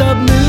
stop me